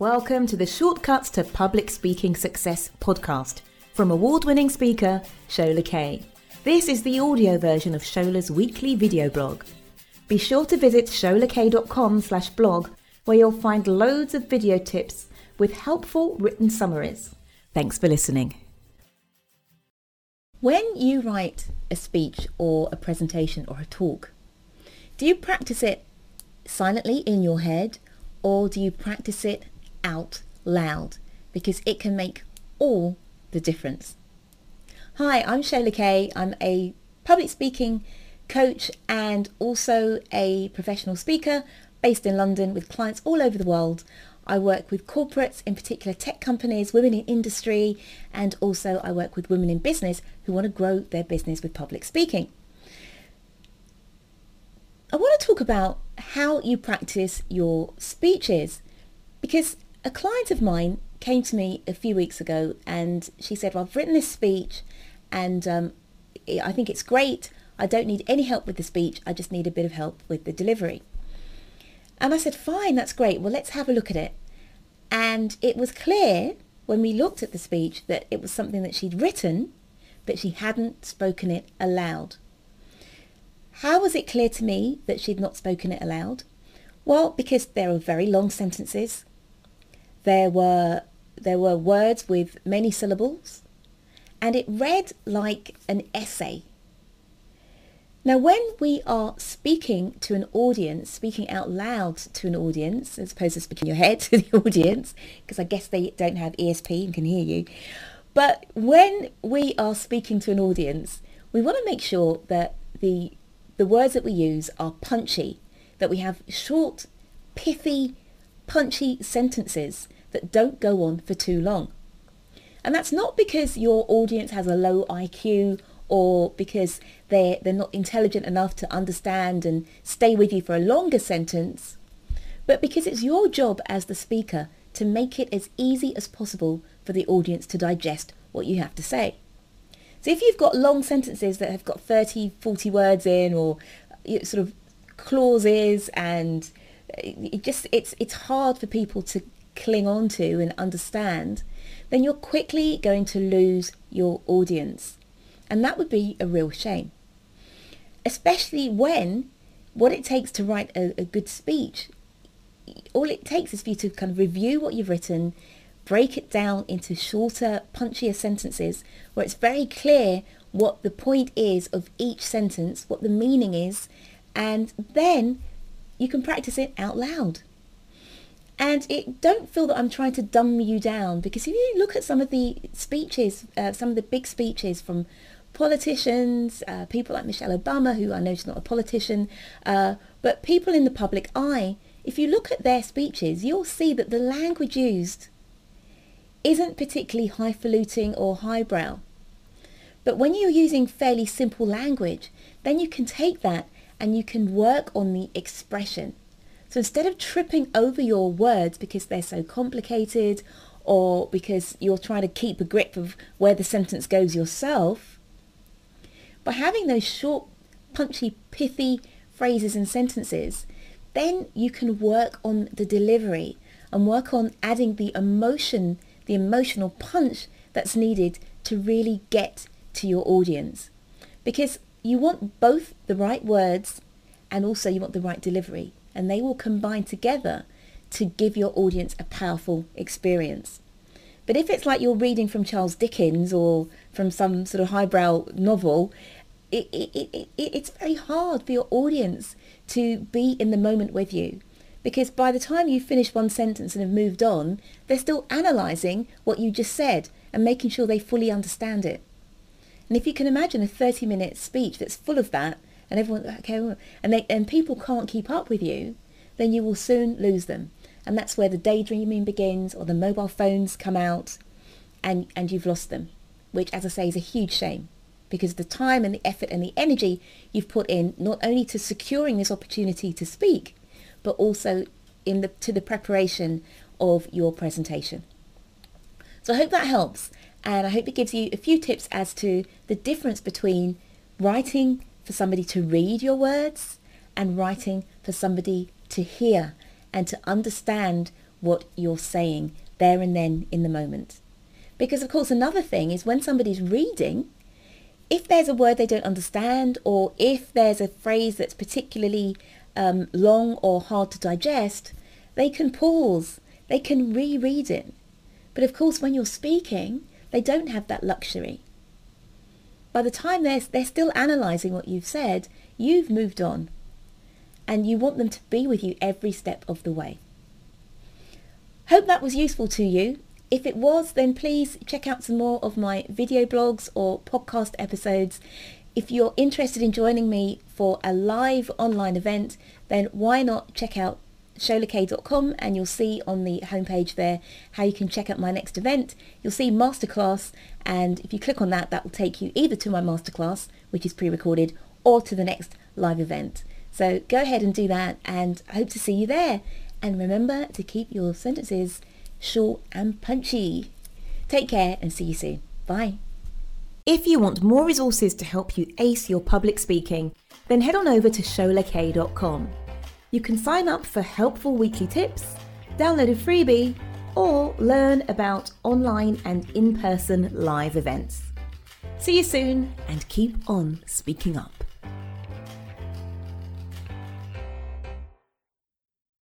Welcome to the Shortcuts to Public Speaking Success podcast from award winning speaker Shola Kaye. This is the audio version of Shola's weekly video blog. Be sure to visit sholakaye.com slash blog where you'll find loads of video tips with helpful written summaries. Thanks for listening. When you write a speech or a presentation or a talk, do you practice it silently in your head or do you practice it out loud? Because it can make all the difference. Hi, I'm Shola Kaye. I'm a public speaking coach and also a professional speaker based in London with clients all over the world. I work with corporates, in particular tech companies, women in industry, and also I work with women in business who want to grow their business with public speaking. I want to talk about how you practice your speeches because a client of mine came to me a few weeks ago and she said, well, I've written this speech and um, I think it's great. I don't need any help with the speech. I just need a bit of help with the delivery. And I said, fine, that's great. Well, let's have a look at it. And it was clear when we looked at the speech that it was something that she'd written, but she hadn't spoken it aloud. How was it clear to me that she'd not spoken it aloud? Well, because there are very long sentences. There were, there were words with many syllables. And it read like an essay now, when we are speaking to an audience, speaking out loud to an audience, as opposed to speaking your head to the audience, because I guess they don't have ESP and can hear you, but when we are speaking to an audience, we want to make sure that the the words that we use are punchy, that we have short, pithy, punchy sentences that don't go on for too long. And that's not because your audience has a low IQ or because they're, they're not intelligent enough to understand and stay with you for a longer sentence, but because it's your job as the speaker to make it as easy as possible for the audience to digest what you have to say. So if you've got long sentences that have got 30, 40 words in or sort of clauses and it just it's it's hard for people to cling on to and understand, then you're quickly going to lose your audience. And that would be a real shame. Especially when what it takes to write a, a good speech, all it takes is for you to kind of review what you've written, break it down into shorter, punchier sentences where it's very clear what the point is of each sentence, what the meaning is, and then you can practice it out loud. And it don't feel that I'm trying to dumb you down because if you look at some of the speeches, uh, some of the big speeches from politicians, uh, people like Michelle Obama, who I know she's not a politician, uh, but people in the public eye, if you look at their speeches, you'll see that the language used isn't particularly highfalutin or highbrow. But when you're using fairly simple language, then you can take that and you can work on the expression. So instead of tripping over your words because they're so complicated or because you're trying to keep a grip of where the sentence goes yourself, by having those short, punchy, pithy phrases and sentences, then you can work on the delivery and work on adding the emotion, the emotional punch that's needed to really get to your audience. Because you want both the right words and also you want the right delivery and they will combine together to give your audience a powerful experience. But if it's like you're reading from Charles Dickens or from some sort of highbrow novel, it, it, it, it's very hard for your audience to be in the moment with you. Because by the time you finish one sentence and have moved on, they're still analysing what you just said and making sure they fully understand it. And if you can imagine a 30 minute speech that's full of that and everyone, okay, and, they, and people can't keep up with you, then you will soon lose them. And that's where the daydreaming begins or the mobile phones come out and, and you've lost them, which as I say is a huge shame because the time and the effort and the energy you've put in not only to securing this opportunity to speak, but also in the, to the preparation of your presentation. So I hope that helps and I hope it gives you a few tips as to the difference between writing for somebody to read your words and writing for somebody to hear and to understand what you're saying there and then in the moment. Because of course another thing is when somebody's reading, if there's a word they don't understand or if there's a phrase that's particularly um, long or hard to digest, they can pause, they can reread it. But of course when you're speaking, they don't have that luxury. By the time they're, they're still analysing what you've said, you've moved on. And you want them to be with you every step of the way. Hope that was useful to you. If it was, then please check out some more of my video blogs or podcast episodes. If you're interested in joining me for a live online event, then why not check out sholakaye.com and you'll see on the homepage there how you can check out my next event. You'll see masterclass and if you click on that, that will take you either to my masterclass, which is pre-recorded, or to the next live event. So go ahead and do that and I hope to see you there. And remember to keep your sentences short and punchy. Take care and see you soon. Bye. If you want more resources to help you ace your public speaking, then head on over to sholakaye.com. You can sign up for helpful weekly tips, download a freebie, or learn about online and in person live events. See you soon and keep on speaking up.